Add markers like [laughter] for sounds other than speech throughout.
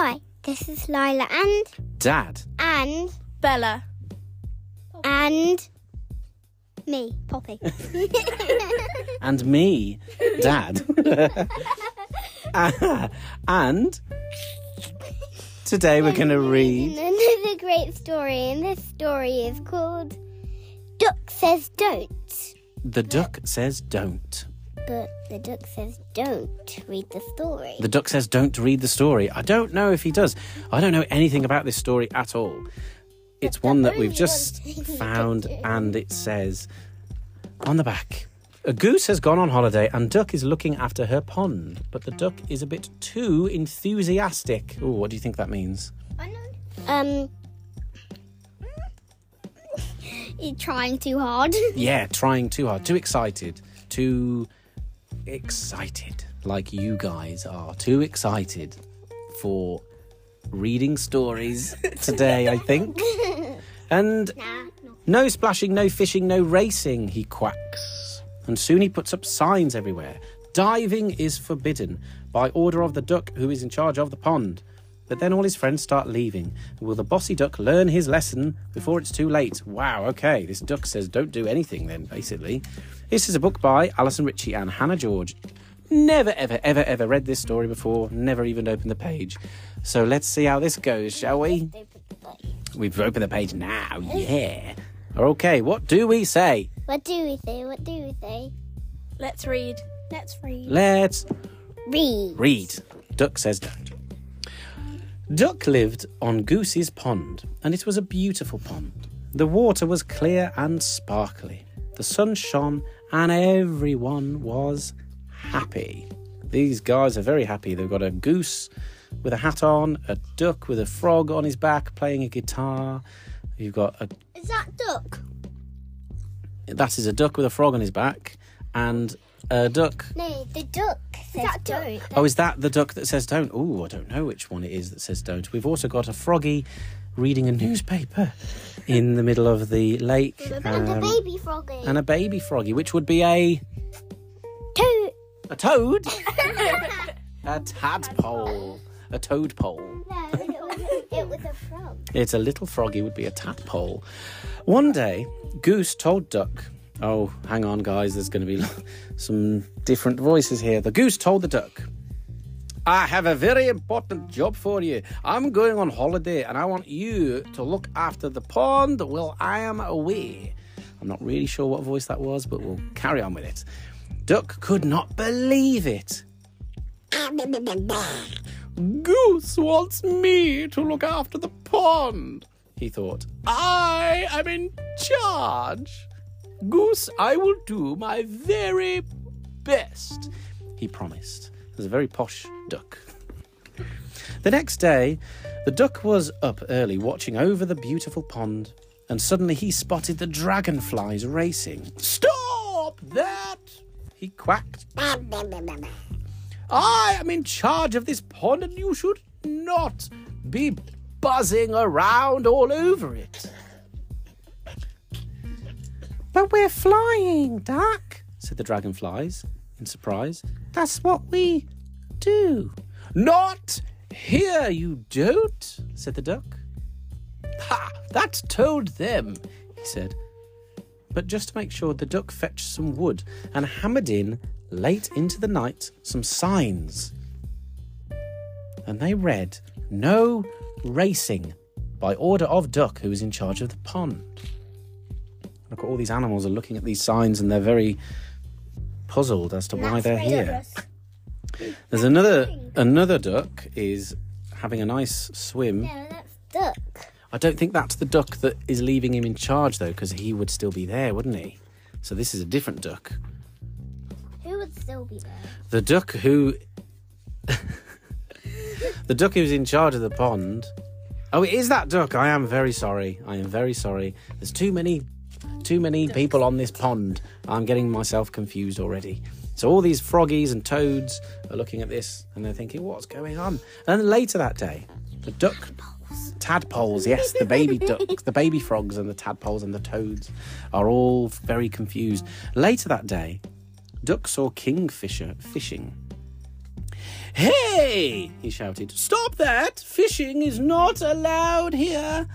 Hi, this is Lyla and Dad. and Bella. and me, Poppy. [laughs] [laughs] And me, Dad. [laughs] and today we're going to read. Another great story, and this story is called Duck Says Don't. The duck says don't. But the duck says don't read the story. The duck says don't read the story. I don't know if he does. I don't know anything about this story at all. It's one that we've just found, and it says on the back A goose has gone on holiday, and Duck is looking after her pond. But the duck is a bit too enthusiastic. Oh, what do you think that means? Um, [laughs] you're trying too hard. [laughs] Yeah, trying too hard, too excited, too excited, like you guys are. Too excited for reading stories [laughs] today, I think. [laughs] And no splashing, no fishing, no racing, he quacks. And soon he puts up signs everywhere. Diving is forbidden by order of the duck who is in charge of the pond. But then all his friends start leaving. Will the bossy duck learn his lesson before it's too late? Wow, okay, this duck says don't do anything then, basically. This is a book by Alison Ritchie and Hannah George. Never, ever, ever, ever read this story before, never even opened the page. So let's see how this goes, shall we? We've opened the page now, yeah. Okay, what do we say? What do we say? What do we say? Let's read. Let's read. Let's Read. read. Duck says don't. Duck lived on Goose's pond, and it was a beautiful pond. The water was clear and sparkly. The sun shone, and everyone was happy. These guys are very happy. They've got a goose with a hat on, a duck with a frog on his back playing a guitar. You've got a Is that duck? that is a duck with a frog on his back, and a duck No, the duck says that duck? don't. Oh, is that the duck that says don't? Oh, I don't know which one it is that says don't. We've also got a froggy reading a newspaper in the middle of the lake. And the um, baby froggy. and a baby froggy, which would be a Two. a toad, [laughs] a tadpole, a toadpole. No, it was, it was a frog. It's a little froggy would be a tadpole. One day, Goose told Duck, "Oh, hang on, guys. There's going to be [laughs] some different voices here." The Goose told the Duck, "I have a very important job for you. I'm going on holiday, and I want you to look after the pond while I am away." I'm not really sure what voice that was, but we'll carry on with it. Duck could not believe it. Goose wants me to look after the pond, he thought. I am in charge. Goose, I will do my very best, he promised. Was a very posh duck. The next day, the duck was up early watching over the beautiful pond, and suddenly he spotted the dragonflies racing. Stop that! He quacked. I am in charge of this pond, and you should not be buzzing around all over it. But we're flying, Duck, said the dragonflies in surprise. That's what we do. Not here, you don't, said the duck. Ha! That's told them, he said. But just to make sure, the duck fetched some wood and hammered in, late into the night, some signs. And they read, No racing, by order of Duck, who is in charge of the pond. Look at all these animals are looking at these signs and they're very puzzled as to why they're here. There's another another duck is having a nice swim. No, that's duck. I don't think that's the duck that is leaving him in charge though, because he would still be there, wouldn't he? So this is a different duck. Who would still be there? The duck who [laughs] the duck who's in charge of the pond. Oh, it is that duck. I am very sorry. I am very sorry. There's too many too many people on this pond. I'm getting myself confused already. So all these froggies and toads are looking at this and they're thinking, what's going on? And then later that day, the duck tadpoles, yes, the baby [laughs] ducks, the baby frogs and the tadpoles and the toads are all very confused. Later that day, Duck saw Kingfisher fishing. Hey! he shouted. Stop that! Fishing is not allowed here.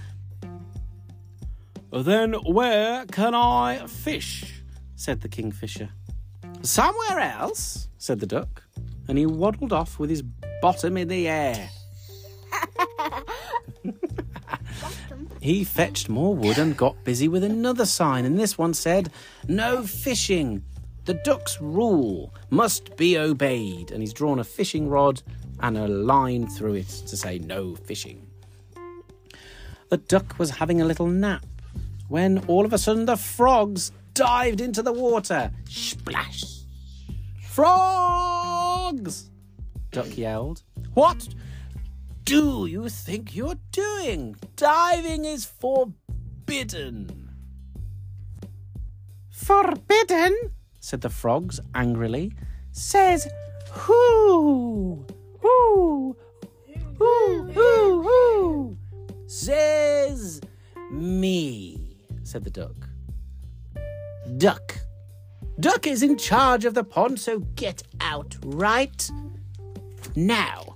Then where can I fish? said the kingfisher. Somewhere else, said the duck, and he waddled off with his bottom in the air. [laughs] he fetched more wood and got busy with another sign, and this one said, No fishing. The duck's rule must be obeyed. And he's drawn a fishing rod and a line through it to say, No fishing. The duck was having a little nap when all of a sudden the frogs dived into the water. Splash! Frogs! Duck yelled. What do you think you're doing? Diving is forbidden. Forbidden? said the frogs angrily. Says who? Who? Who? Who? Who? Says me, said the duck. Duck. Duck is in charge of the pond, so get out right now.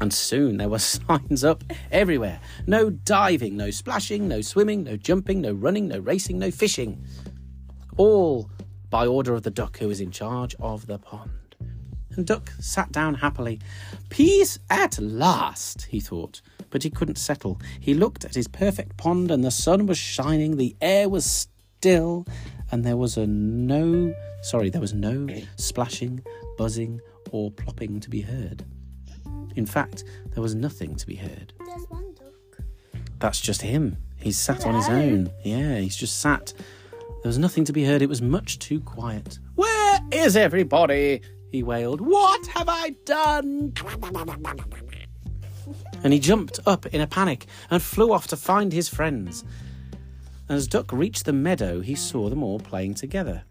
And soon there were [laughs] signs up everywhere. No diving, no splashing, no swimming, no jumping, no running, no racing, no fishing. All by order of the duck who was in charge of the pond. And Duck sat down happily. Peace at last, he thought, but he couldn't settle. He looked at his perfect pond, and the sun was shining, the air was still, and there was a no sorry, there was no splashing, buzzing, or plopping to be heard. In fact, there was nothing to be heard. There's one duck. That's just him. He's sat on his own. Yeah, he's just sat. There was nothing to be heard. It was much too quiet. Where is everybody? He wailed. What have I done? And he jumped up in a panic and flew off to find his friends. As Duck reached the meadow, he saw them all playing together.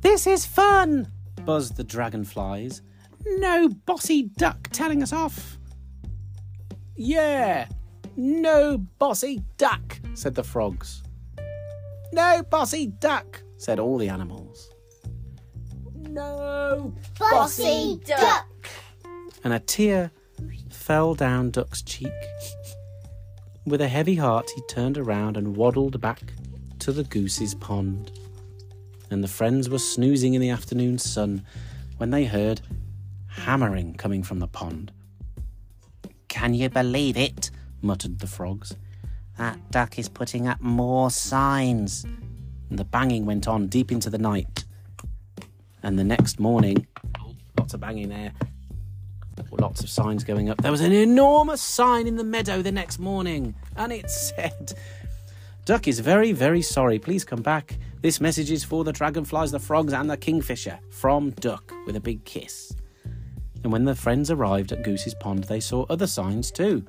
This is fun, buzzed the dragonflies. No bossy duck telling us off. Yeah, no bossy duck, said the frogs. No bossy duck, said all the animals. No Bossy duck. and a tear fell down Duck's cheek. With a heavy heart, he turned around and waddled back to the goose's pond. And the friends were snoozing in the afternoon sun when they heard hammering coming from the pond. Can you believe it? muttered the frogs. That duck is putting up more signs. And the banging went on deep into the night. And the next morning, oh, lots of banging there, lots of signs going up. There was an enormous sign in the meadow the next morning, and it [laughs] said, Duck is very, very sorry. Please come back. This message is for the dragonflies, the frogs, and the kingfisher. From Duck, with a big kiss. And when the friends arrived at Goose's Pond, they saw other signs too.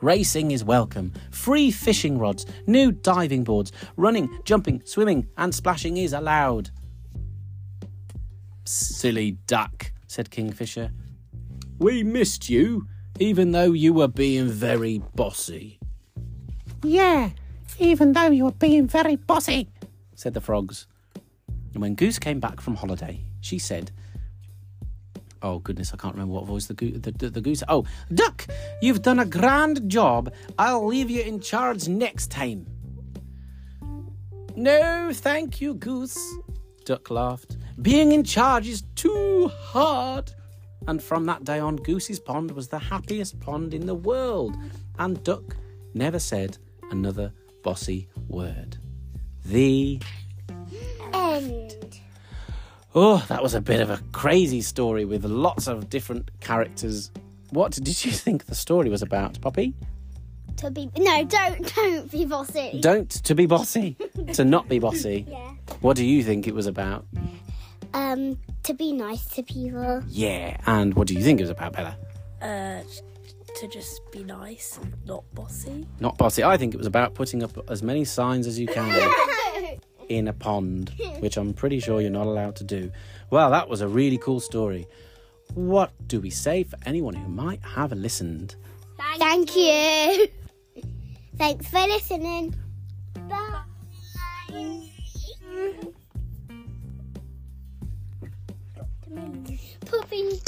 Racing is welcome. Free fishing rods, new diving boards, running, jumping, swimming, and splashing is allowed. Silly duck, said Kingfisher. We missed you, even though you were being very bossy. Yeah, even though you were being very bossy, said the frogs. And when Goose came back from holiday, she said, Oh goodness, I can't remember what voice the, goo- the, the, the goose. Oh, Duck, you've done a grand job. I'll leave you in charge next time. No, thank you, Goose. Duck laughed. Being in charge is too hard. And from that day on, Goosey's pond was the happiest pond in the world. And Duck never said another bossy word. The End. Oh, that was a bit of a crazy story with lots of different characters. What did you think the story was about, Poppy? To be no, don't [laughs] don't be bossy. Don't to be bossy, [laughs] to not be bossy. Yeah. What do you think it was about? Um, to be nice to people. Yeah, and what do you think it was about, Bella? Uh, to just be nice and not bossy. Not bossy. I think it was about putting up as many signs as you can [laughs] in a pond, which I'm pretty sure you're not allowed to do. Well, that was a really cool story. What do we say for anyone who might have listened? Thank you. Thanks for listening. Bye. Popping.